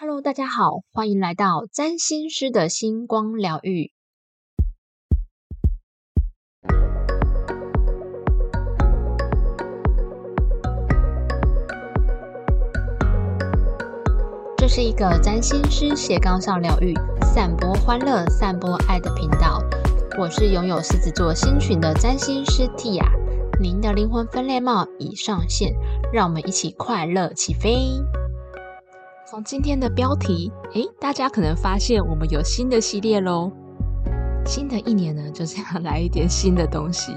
Hello，大家好，欢迎来到占星师的星光疗愈。这是一个占星师斜杠上疗愈、散播欢乐、散播爱的频道。我是拥有狮子座星群的占星师 Tia，您的灵魂分裂帽已上线，让我们一起快乐起飞。从今天的标题，诶，大家可能发现我们有新的系列喽。新的一年呢，就是要来一点新的东西。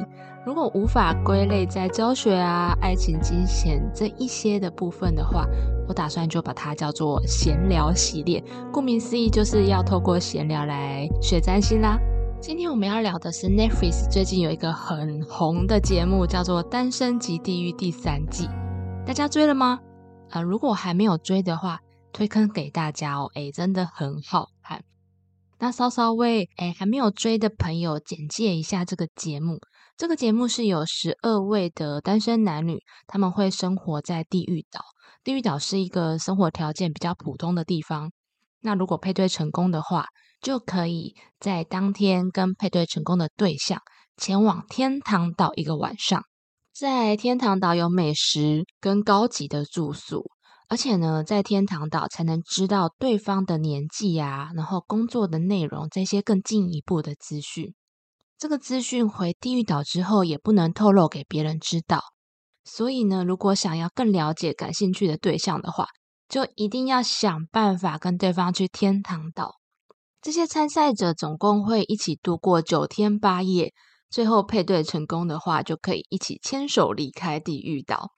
如果无法归类在教学啊、爱情、金钱这一些的部分的话，我打算就把它叫做闲聊系列。顾名思义，就是要透过闲聊来学占星啦。今天我们要聊的是 Netflix 最近有一个很红的节目，叫做《单身级地狱》第三季。大家追了吗？啊，如果还没有追的话，推坑给大家哦。诶，真的很好看。那稍稍为诶还没有追的朋友简介一下这个节目。这个节目是有十二位的单身男女，他们会生活在地狱岛。地狱岛是一个生活条件比较普通的地方。那如果配对成功的话，就可以在当天跟配对成功的对象前往天堂岛一个晚上。在天堂岛有美食跟高级的住宿，而且呢，在天堂岛才能知道对方的年纪啊，然后工作的内容这些更进一步的资讯。这个资讯回地狱岛之后也不能透露给别人知道，所以呢，如果想要更了解感兴趣的对象的话，就一定要想办法跟对方去天堂岛。这些参赛者总共会一起度过九天八夜，最后配对成功的话，就可以一起牵手离开地狱岛。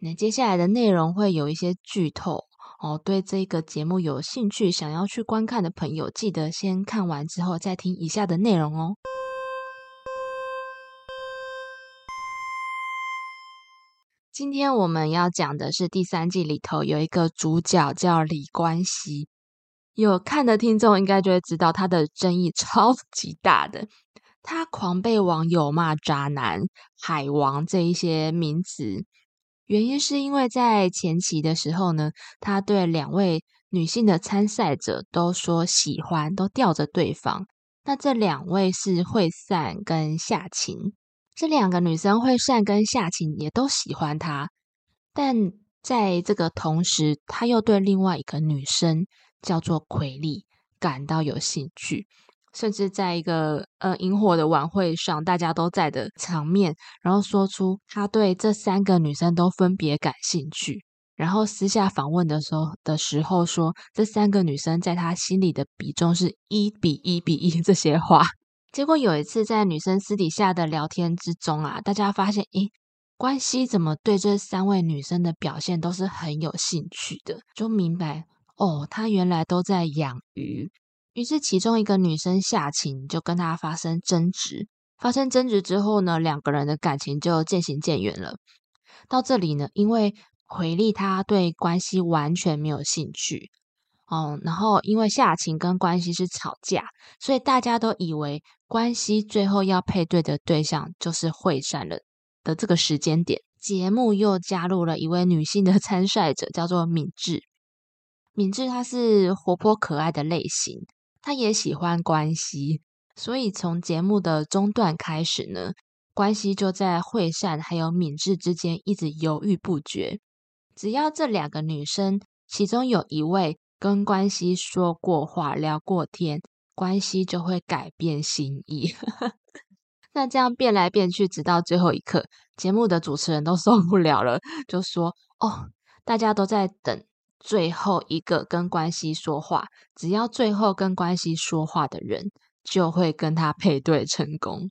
那接下来的内容会有一些剧透哦，对这个节目有兴趣想要去观看的朋友，记得先看完之后再听以下的内容哦。今天我们要讲的是第三季里头有一个主角叫李冠希，有看的听众应该就会知道他的争议超级大的，他狂被网友骂渣男、海王这一些名词，原因是因为在前期的时候呢，他对两位女性的参赛者都说喜欢，都吊着对方。那这两位是惠善跟夏晴。这两个女生惠善跟夏晴也都喜欢他，但在这个同时，他又对另外一个女生叫做奎丽感到有兴趣，甚至在一个呃萤火的晚会上，大家都在的场面，然后说出他对这三个女生都分别感兴趣，然后私下访问的时候的时候说，这三个女生在他心里的比重是一比一比一 这些话。结果有一次在女生私底下的聊天之中啊，大家发现，诶，关系怎么对这三位女生的表现都是很有兴趣的，就明白哦，他原来都在养鱼。于是其中一个女生夏晴就跟他发生争执，发生争执之后呢，两个人的感情就渐行渐远了。到这里呢，因为回力他对关系完全没有兴趣。哦，然后因为夏晴跟关系是吵架，所以大家都以为关系最后要配对的对象就是惠善了的这个时间点，节目又加入了一位女性的参赛者，叫做敏智。敏智她是活泼可爱的类型，他也喜欢关系，所以从节目的中段开始呢，关系就在惠善还有敏智之间一直犹豫不决。只要这两个女生其中有一位。跟关系说过话、聊过天，关系就会改变心意。那这样变来变去，直到最后一刻，节目的主持人都 受不了了，就说：“哦，大家都在等最后一个跟关系说话，只要最后跟关系说话的人，就会跟他配对成功。”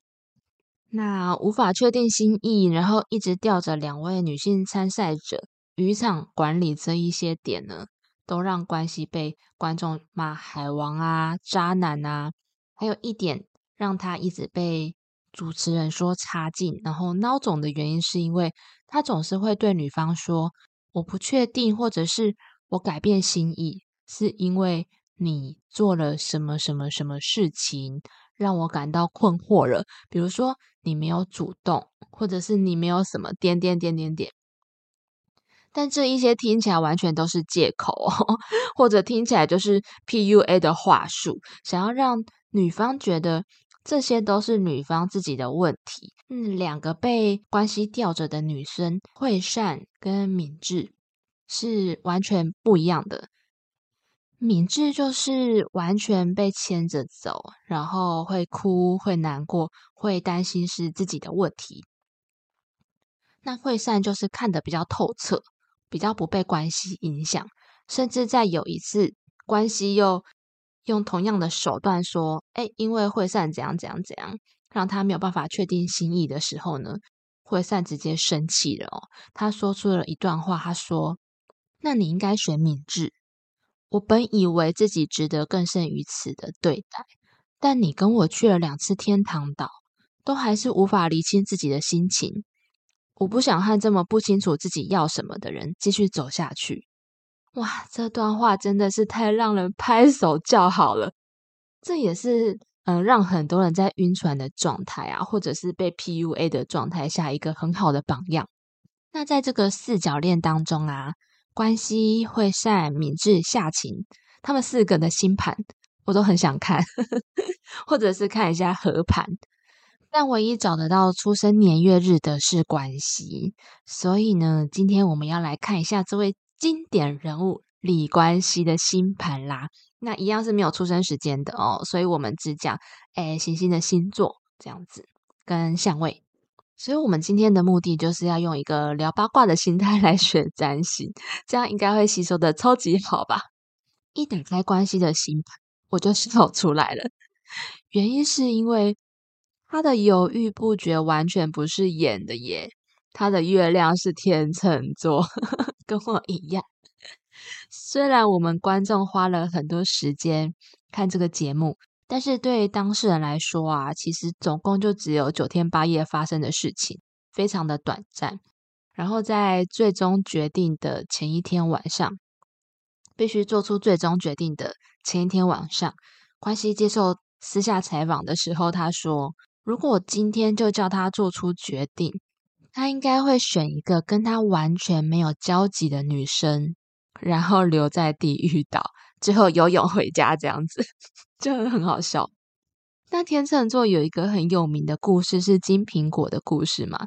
那无法确定心意，然后一直吊着两位女性参赛者，渔场管理这一些点呢？都让关系被观众骂海王啊、渣男啊，还有一点让他一直被主持人说差劲，然后孬种的原因，是因为他总是会对女方说：“我不确定，或者是我改变心意，是因为你做了什么什么什么事情让我感到困惑了。比如说你没有主动，或者是你没有什么点点点点点。”但这一些听起来完全都是借口，或者听起来就是 PUA 的话术，想要让女方觉得这些都是女方自己的问题。嗯，两个被关系吊着的女生，惠善跟敏智是完全不一样的。敏智就是完全被牵着走，然后会哭、会难过、会担心是自己的问题。那惠善就是看得比较透彻。比较不被关系影响，甚至在有一次关系又用同样的手段说：“哎，因为惠善怎样怎样怎样，让他没有办法确定心意的时候呢，惠善直接生气了哦。他说出了一段话，他说：‘那你应该选敏智。我本以为自己值得更胜于此的对待，但你跟我去了两次天堂岛，都还是无法理清自己的心情。’”我不想和这么不清楚自己要什么的人继续走下去。哇，这段话真的是太让人拍手叫好了。这也是嗯，让很多人在晕船的状态啊，或者是被 PUA 的状态下一个很好的榜样。那在这个四角恋当中啊，关西、惠善、敏智、夏晴，他们四个的星盘我都很想看，或者是看一下合盘。但唯一找得到出生年月日的是关西，所以呢，今天我们要来看一下这位经典人物李关西的星盘啦。那一样是没有出生时间的哦，所以我们只讲诶行星的星座这样子跟相位。所以我们今天的目的就是要用一个聊八卦的心态来选占星，这样应该会吸收的超级好吧？一打开关系的星盘，我就笑出来了，原因是因为。他的犹豫不决完全不是演的耶，他的月亮是天秤座，跟我一样。虽然我们观众花了很多时间看这个节目，但是对当事人来说啊，其实总共就只有九天八夜发生的事情，非常的短暂。然后在最终决定的前一天晚上，必须做出最终决定的前一天晚上，关系接受私下采访的时候，他说。如果今天就叫他做出决定，他应该会选一个跟他完全没有交集的女生，然后留在地狱岛，最后游泳回家，这样子就很好笑。那天秤座有一个很有名的故事，是金苹果的故事嘛？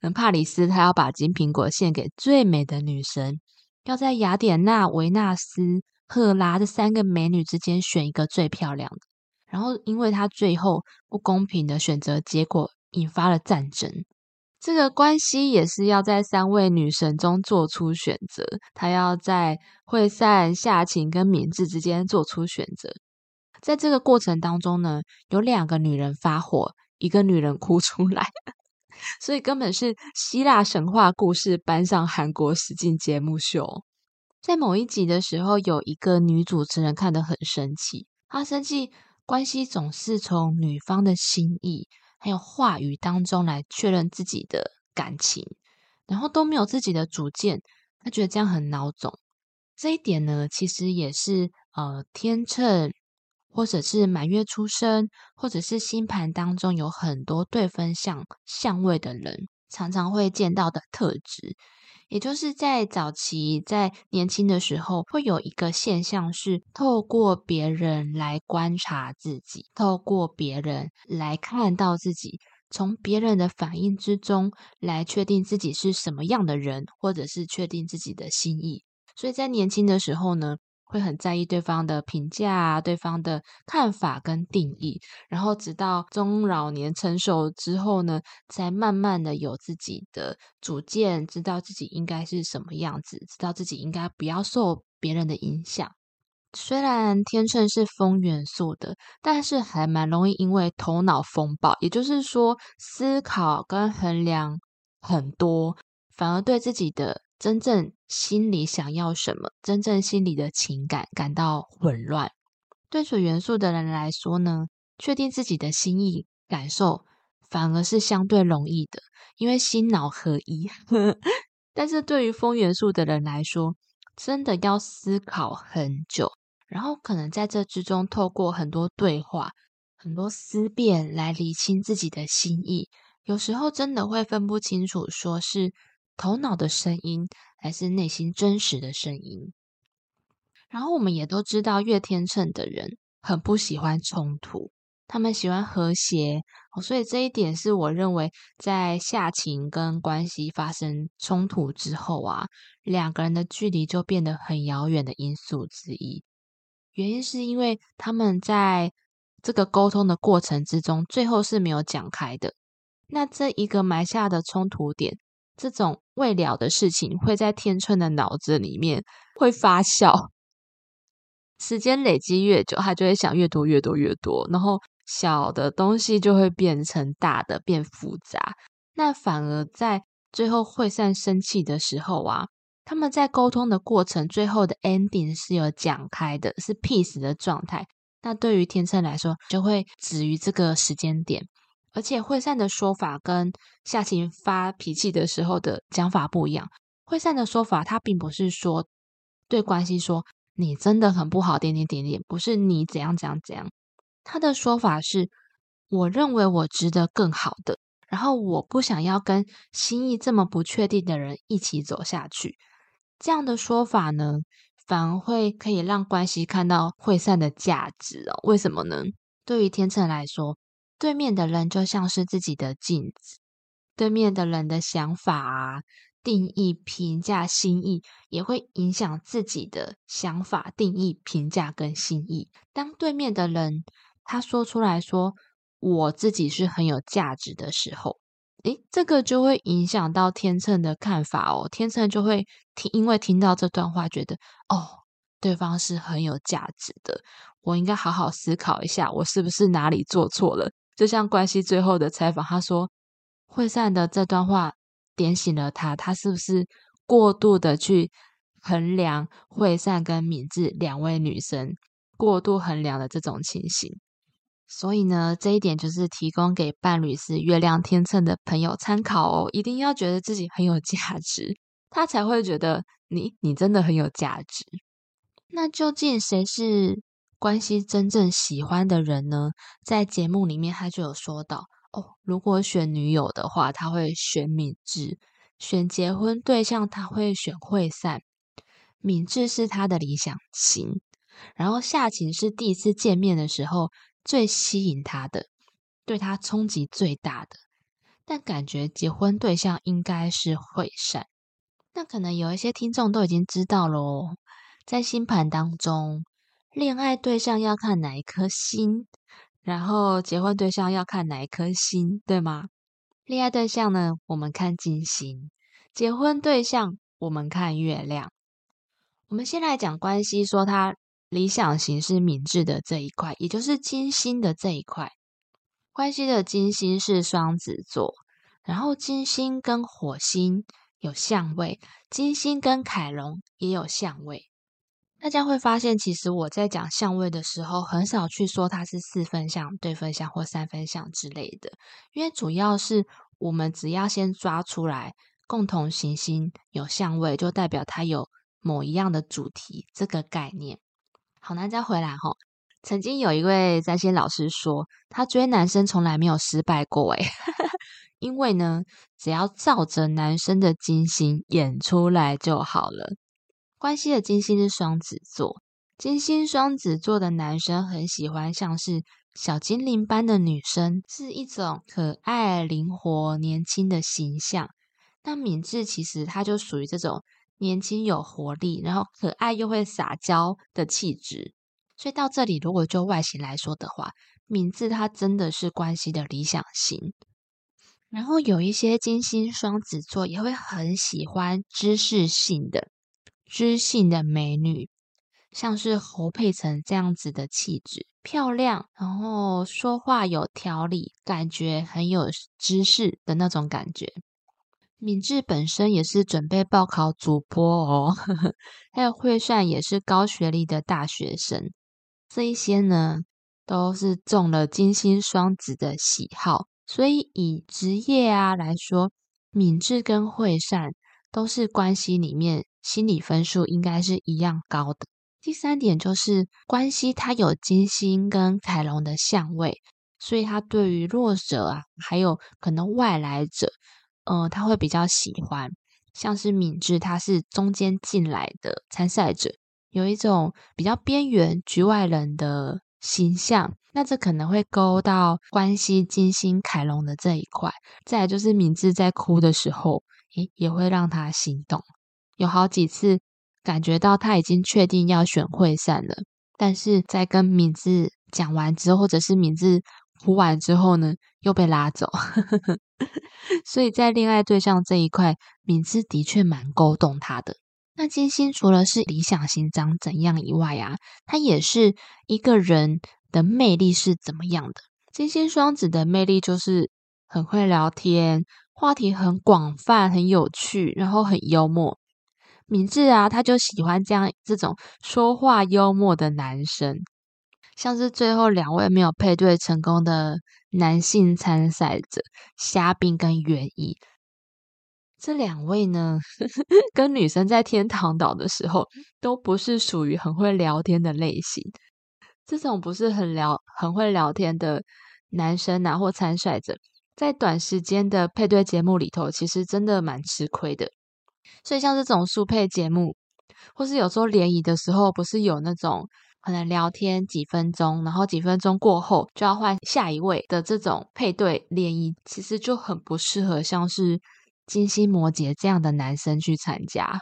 那帕里斯他要把金苹果献给最美的女神，要在雅典娜、维纳斯、赫拉这三个美女之间选一个最漂亮的。然后，因为他最后不公平的选择结果引发了战争，这个关系也是要在三位女神中做出选择。他要在惠善、夏晴跟敏智之间做出选择。在这个过程当中呢，有两个女人发火，一个女人哭出来，所以根本是希腊神话故事搬上韩国实境节目秀。在某一集的时候，有一个女主持人看得很生气，她生气。关系总是从女方的心意还有话语当中来确认自己的感情，然后都没有自己的主见，她觉得这样很孬种。这一点呢，其实也是呃天秤或者是满月出生，或者是星盘当中有很多对分相相位的人，常常会见到的特质。也就是在早期，在年轻的时候，会有一个现象是透过别人来观察自己，透过别人来看到自己，从别人的反应之中来确定自己是什么样的人，或者是确定自己的心意。所以在年轻的时候呢。会很在意对方的评价、对方的看法跟定义，然后直到中老年成熟之后呢，才慢慢的有自己的主见，知道自己应该是什么样子，知道自己应该不要受别人的影响。虽然天秤是风元素的，但是还蛮容易因为头脑风暴，也就是说思考跟衡量很多，反而对自己的。真正心里想要什么，真正心里的情感感到混乱。对水元素的人来说呢，确定自己的心意感受反而是相对容易的，因为心脑合一。但是对于风元素的人来说，真的要思考很久，然后可能在这之中透过很多对话、很多思辨来理清自己的心意。有时候真的会分不清楚，说是。头脑的声音，还是内心真实的声音？然后我们也都知道，月天秤的人很不喜欢冲突，他们喜欢和谐。所以这一点是我认为，在下情跟关系发生冲突之后啊，两个人的距离就变得很遥远的因素之一。原因是因为他们在这个沟通的过程之中，最后是没有讲开的。那这一个埋下的冲突点，这种未了的事情，会在天秤的脑子里面会发酵。时间累积越久，他就会想越多、越多、越多，然后小的东西就会变成大的，变复杂。那反而在最后会散生气的时候啊，他们在沟通的过程，最后的 ending 是有讲开的，是 peace 的状态。那对于天秤来说，就会止于这个时间点。而且会散的说法跟夏晴发脾气的时候的讲法不一样。会散的说法，他并不是说对关系说。你真的很不好，点点点点，不是你怎样怎样怎样。他的说法是，我认为我值得更好的，然后我不想要跟心意这么不确定的人一起走下去。这样的说法呢，反而会可以让关系看到会散的价值哦。为什么呢？对于天秤来说，对面的人就像是自己的镜子，对面的人的想法啊。定义、评价、心意也会影响自己的想法、定义、评价跟心意。当对面的人他说出来说我自己是很有价值的时候，诶，这个就会影响到天秤的看法哦。天秤就会听，因为听到这段话，觉得哦，对方是很有价值的，我应该好好思考一下，我是不是哪里做错了？就像关系最后的采访，他说惠善的这段话。点醒了他，他是不是过度的去衡量惠善跟敏智两位女生过度衡量的这种情形？所以呢，这一点就是提供给伴侣是月亮天秤的朋友参考哦。一定要觉得自己很有价值，他才会觉得你你真的很有价值。那究竟谁是关系真正喜欢的人呢？在节目里面他就有说到。哦，如果选女友的话，他会选敏智；选结婚对象，他会选惠善。敏智是他的理想型，然后夏晴是第一次见面的时候最吸引他的，对他冲击最大的。但感觉结婚对象应该是惠善。那可能有一些听众都已经知道喽，在星盘当中，恋爱对象要看哪一颗星。然后结婚对象要看哪一颗星，对吗？恋爱对象呢，我们看金星；结婚对象，我们看月亮。我们先来讲关系，说他理想型是敏智的这一块，也就是金星的这一块。关系的金星是双子座，然后金星跟火星有相位，金星跟凯龙也有相位。大家会发现，其实我在讲相位的时候，很少去说它是四分相、对分相或三分相之类的，因为主要是我们只要先抓出来共同行星有相位，就代表它有某一样的主题这个概念。好，那再回来哈，曾经有一位占星老师说，他追男生从来没有失败过，诶 因为呢，只要照着男生的金星演出来就好了。关系的金星是双子座，金星双子座的男生很喜欢像是小精灵般的女生，是一种可爱、灵活、年轻的形象。那敏智其实他就属于这种年轻有活力，然后可爱又会撒娇的气质。所以到这里，如果就外形来说的话，敏智他真的是关系的理想型。然后有一些金星双子座也会很喜欢知识性的。知性的美女，像是侯佩岑这样子的气质，漂亮，然后说话有条理，感觉很有知识的那种感觉。敏智本身也是准备报考主播哦，还有惠善也是高学历的大学生，这一些呢都是中了金星双子的喜好，所以以职业啊来说，敏智跟惠善都是关系里面。心理分数应该是一样高的。第三点就是关系，它有金星跟凯龙的相位，所以他对于弱者啊，还有可能外来者，呃，他会比较喜欢。像是敏智，他是中间进来的参赛者，有一种比较边缘局外人的形象，那这可能会勾到关系金星凯龙的这一块。再来就是敏智在哭的时候，诶，也会让他心动。有好几次感觉到他已经确定要选会散了，但是在跟敏智讲完之后，或者是敏智哭完之后呢，又被拉走。所以在恋爱对象这一块，敏智的确蛮勾动他的。那金星除了是理想型长怎样以外啊，他也是一个人的魅力是怎么样的？金星双子的魅力就是很会聊天，话题很广泛、很有趣，然后很幽默。敏智啊，他就喜欢这样这种说话幽默的男生。像是最后两位没有配对成功的男性参赛者虾兵跟元一，这两位呢，跟女生在天堂岛的时候都不是属于很会聊天的类型。这种不是很聊、很会聊天的男生啊，或参赛者，在短时间的配对节目里头，其实真的蛮吃亏的。所以像这种速配节目，或是有时候联谊的时候，不是有那种。可能聊天几分钟，然后几分钟过后就要换下一位的这种配对联谊，其实就很不适合像是金星摩羯这样的男生去参加，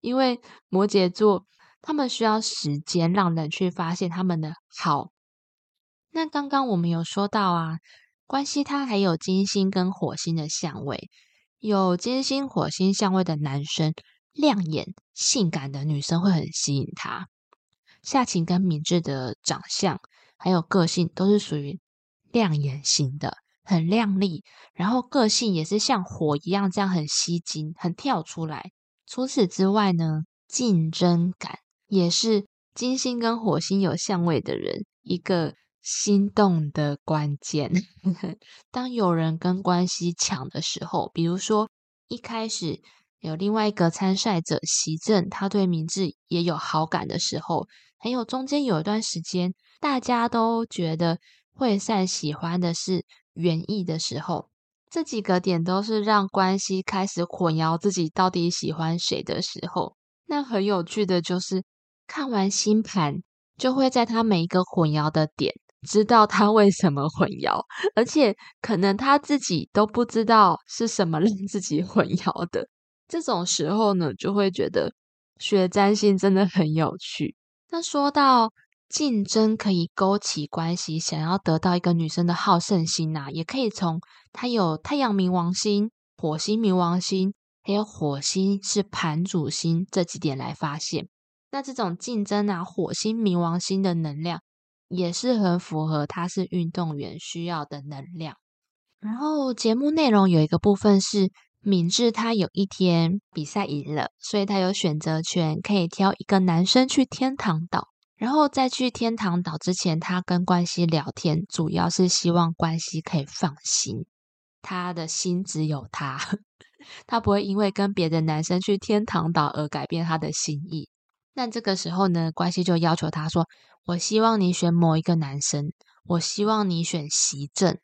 因为摩羯座他们需要时间让人去发现他们的好。那刚刚我们有说到啊，关系它还有金星跟火星的相位，有金星火星相位的男生，亮眼性感的女生会很吸引他。夏晴跟敏智的长相还有个性都是属于亮眼型的，很亮丽，然后个性也是像火一样这样很吸睛，很跳出来。除此之外呢，竞争感也是金星跟火星有相位的人一个心动的关键。当有人跟关系抢的时候，比如说一开始有另外一个参赛者席正，他对明智也有好感的时候。还有中间有一段时间，大家都觉得惠善喜欢的是园艺的时候，这几个点都是让关系开始混淆自己到底喜欢谁的时候。那很有趣的就是，看完星盘就会在他每一个混淆的点，知道他为什么混淆，而且可能他自己都不知道是什么 让自己混淆的。这种时候呢，就会觉得学占星真的很有趣。那说到竞争可以勾起关系，想要得到一个女生的好胜心呐，也可以从她有太阳冥王星、火星冥王星，还有火星是盘主星这几点来发现。那这种竞争啊，火星冥王星的能量也是很符合他是运动员需要的能量。然后节目内容有一个部分是。敏智他有一天比赛赢了，所以他有选择权，可以挑一个男生去天堂岛。然后在去天堂岛之前，他跟关系聊天，主要是希望关系可以放心，他的心只有他，他不会因为跟别的男生去天堂岛而改变他的心意。那这个时候呢，关系就要求他说：“我希望你选某一个男生，我希望你选席正。”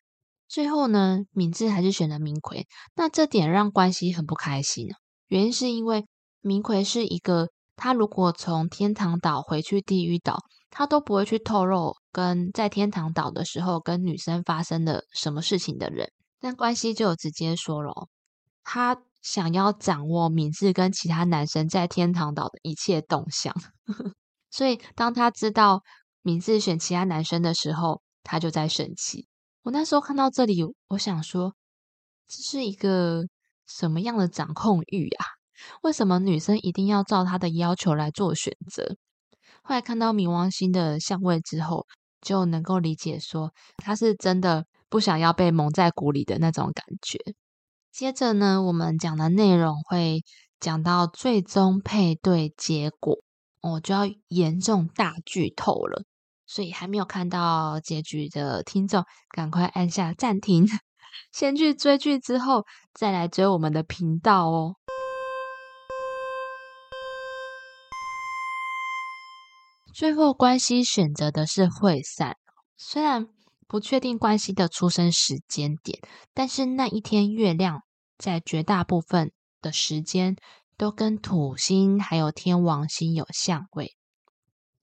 最后呢，敏智还是选了明奎，那这点让关系很不开心。原因是因为明奎是一个，他如果从天堂岛回去地狱岛，他都不会去透露跟在天堂岛的时候跟女生发生了什么事情的人。但关系就有直接说了，他想要掌握敏智跟其他男生在天堂岛的一切动向。所以当他知道敏智选其他男生的时候，他就在生气。我那时候看到这里，我想说，这是一个什么样的掌控欲啊？为什么女生一定要照他的要求来做选择？后来看到冥王星的相位之后，就能够理解说，他是真的不想要被蒙在鼓里的那种感觉。接着呢，我们讲的内容会讲到最终配对结果，我就要严重大剧透了。所以还没有看到结局的听众，赶快按下暂停，先去追剧，之后再来追我们的频道哦。最后关系选择的是会散，虽然不确定关系的出生时间点，但是那一天月亮在绝大部分的时间都跟土星还有天王星有相位。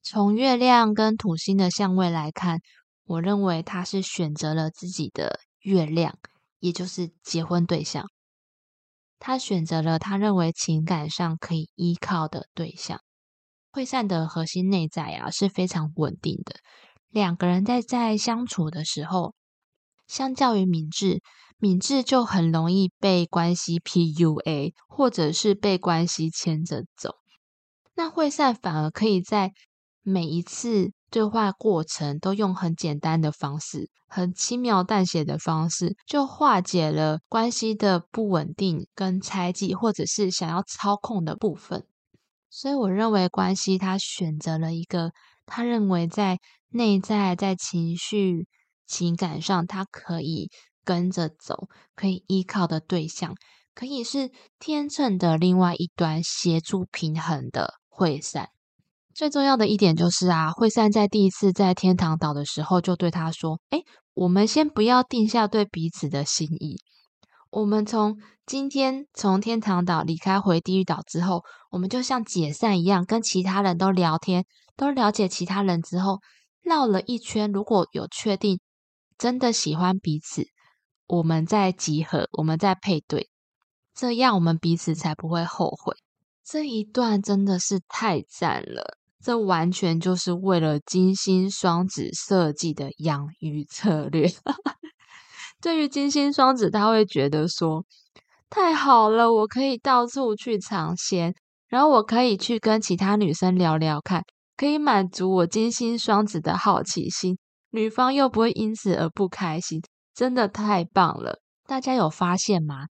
从月亮跟土星的相位来看，我认为他是选择了自己的月亮，也就是结婚对象。他选择了他认为情感上可以依靠的对象。惠善的核心内在啊是非常稳定的。两个人在在相处的时候，相较于敏智，敏智就很容易被关系 PUA，或者是被关系牵着走。那惠善反而可以在每一次对话过程都用很简单的方式，很轻描淡写的方式，就化解了关系的不稳定跟猜忌，或者是想要操控的部分。所以，我认为关系他选择了一个他认为在内在、在情绪、情感上他可以跟着走、可以依靠的对象，可以是天秤的另外一端协助平衡的会善。最重要的一点就是啊，惠善在第一次在天堂岛的时候就对他说：“哎，我们先不要定下对彼此的心意。我们从今天从天堂岛离开回地狱岛之后，我们就像解散一样，跟其他人都聊天，都了解其他人之后，绕了一圈。如果有确定真的喜欢彼此，我们再集合，我们再配对，这样我们彼此才不会后悔。这一段真的是太赞了。”这完全就是为了金星双子设计的养鱼策略。对于金星双子，他会觉得说：“太好了，我可以到处去尝鲜，然后我可以去跟其他女生聊聊看，可以满足我金星双子的好奇心，女方又不会因此而不开心，真的太棒了！大家有发现吗？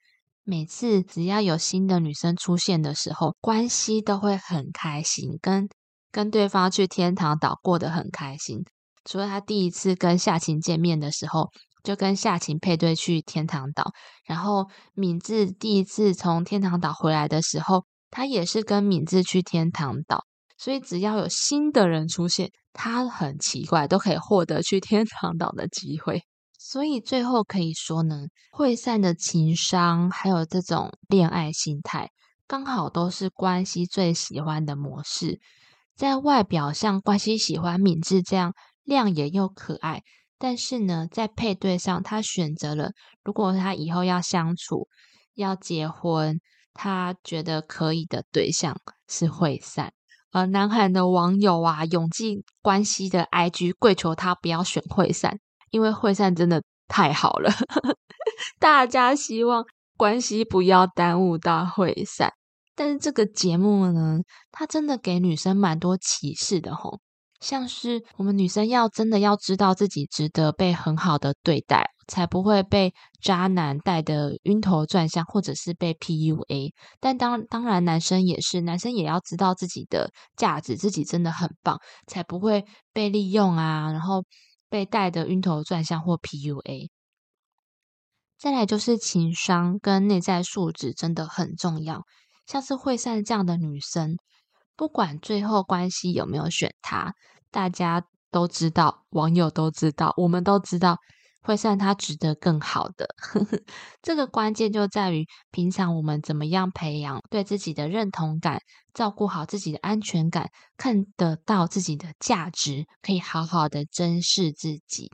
每次只要有新的女生出现的时候，关系都会很开心，跟。跟对方去天堂岛过得很开心，除了他第一次跟夏晴见面的时候，就跟夏晴配对去天堂岛，然后敏智第一次从天堂岛回来的时候，他也是跟敏智去天堂岛，所以只要有新的人出现，他很奇怪都可以获得去天堂岛的机会，所以最后可以说呢，会散的情商还有这种恋爱心态，刚好都是关系最喜欢的模式。在外表上，关系喜欢敏智这样亮眼又可爱，但是呢，在配对上，他选择了如果他以后要相处、要结婚，他觉得可以的对象是惠善。呃南韩的网友啊，永进关系的 IG 跪求他不要选惠善，因为惠善真的太好了，大家希望关系不要耽误到惠善。但是这个节目呢，它真的给女生蛮多启示的吼，像是我们女生要真的要知道自己值得被很好的对待，才不会被渣男带的晕头转向，或者是被 PUA。但当当然，男生也是，男生也要知道自己的价值，自己真的很棒，才不会被利用啊，然后被带的晕头转向或 PUA。再来就是情商跟内在素质真的很重要。像是惠善这样的女生，不管最后关系有没有选他，大家都知道，网友都知道，我们都知道，惠善他值得更好的。这个关键就在于平常我们怎么样培养对自己的认同感，照顾好自己的安全感，看得到自己的价值，可以好好的珍视自己。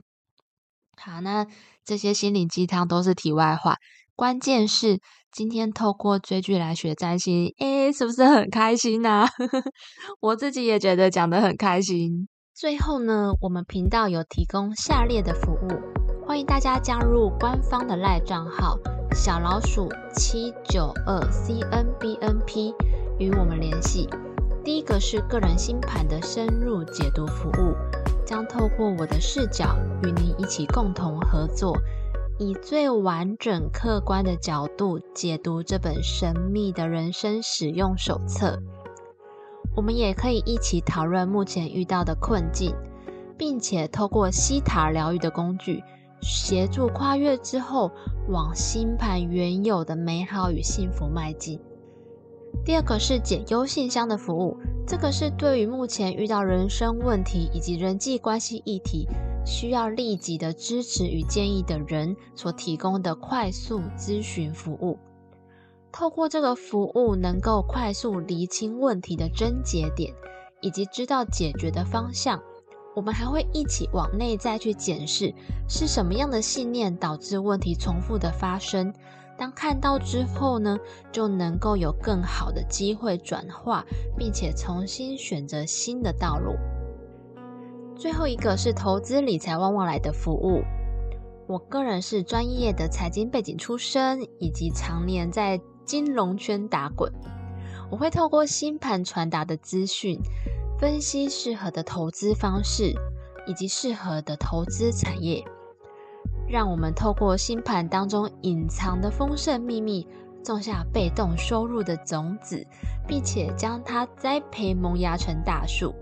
好，那这些心灵鸡汤都是题外话，关键是。今天透过追剧来学占星，诶，是不是很开心呢？我自己也觉得讲得很开心。最后呢，我们频道有提供下列的服务，欢迎大家加入官方的赖账号小老鼠七九二 C N B N P 与我们联系。第一个是个人星盘的深入解读服务，将透过我的视角与您一起共同合作。以最完整、客观的角度解读这本神秘的人生使用手册。我们也可以一起讨论目前遇到的困境，并且透过西塔疗愈的工具，协助跨越之后往星盘原有的美好与幸福迈进。第二个是解忧信箱的服务，这个是对于目前遇到人生问题以及人际关系议题。需要立即的支持与建议的人所提供的快速咨询服务。透过这个服务，能够快速厘清问题的症结点，以及知道解决的方向。我们还会一起往内在去检视，是什么样的信念导致问题重复的发生。当看到之后呢，就能够有更好的机会转化，并且重新选择新的道路。最后一个是投资理财旺旺来的服务。我个人是专业的财经背景出身，以及常年在金融圈打滚。我会透过星盘传达的资讯，分析适合的投资方式，以及适合的投资产业，让我们透过星盘当中隐藏的丰盛秘密，种下被动收入的种子，并且将它栽培萌芽成大树。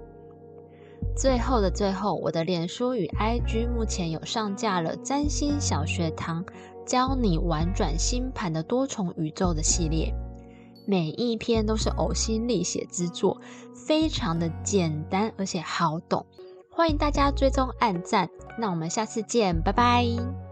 最后的最后，我的脸书与 IG 目前有上架了占星小学堂，教你玩转星盘的多重宇宙的系列，每一篇都是呕心沥血之作，非常的简单而且好懂，欢迎大家追踪按赞，那我们下次见，拜拜。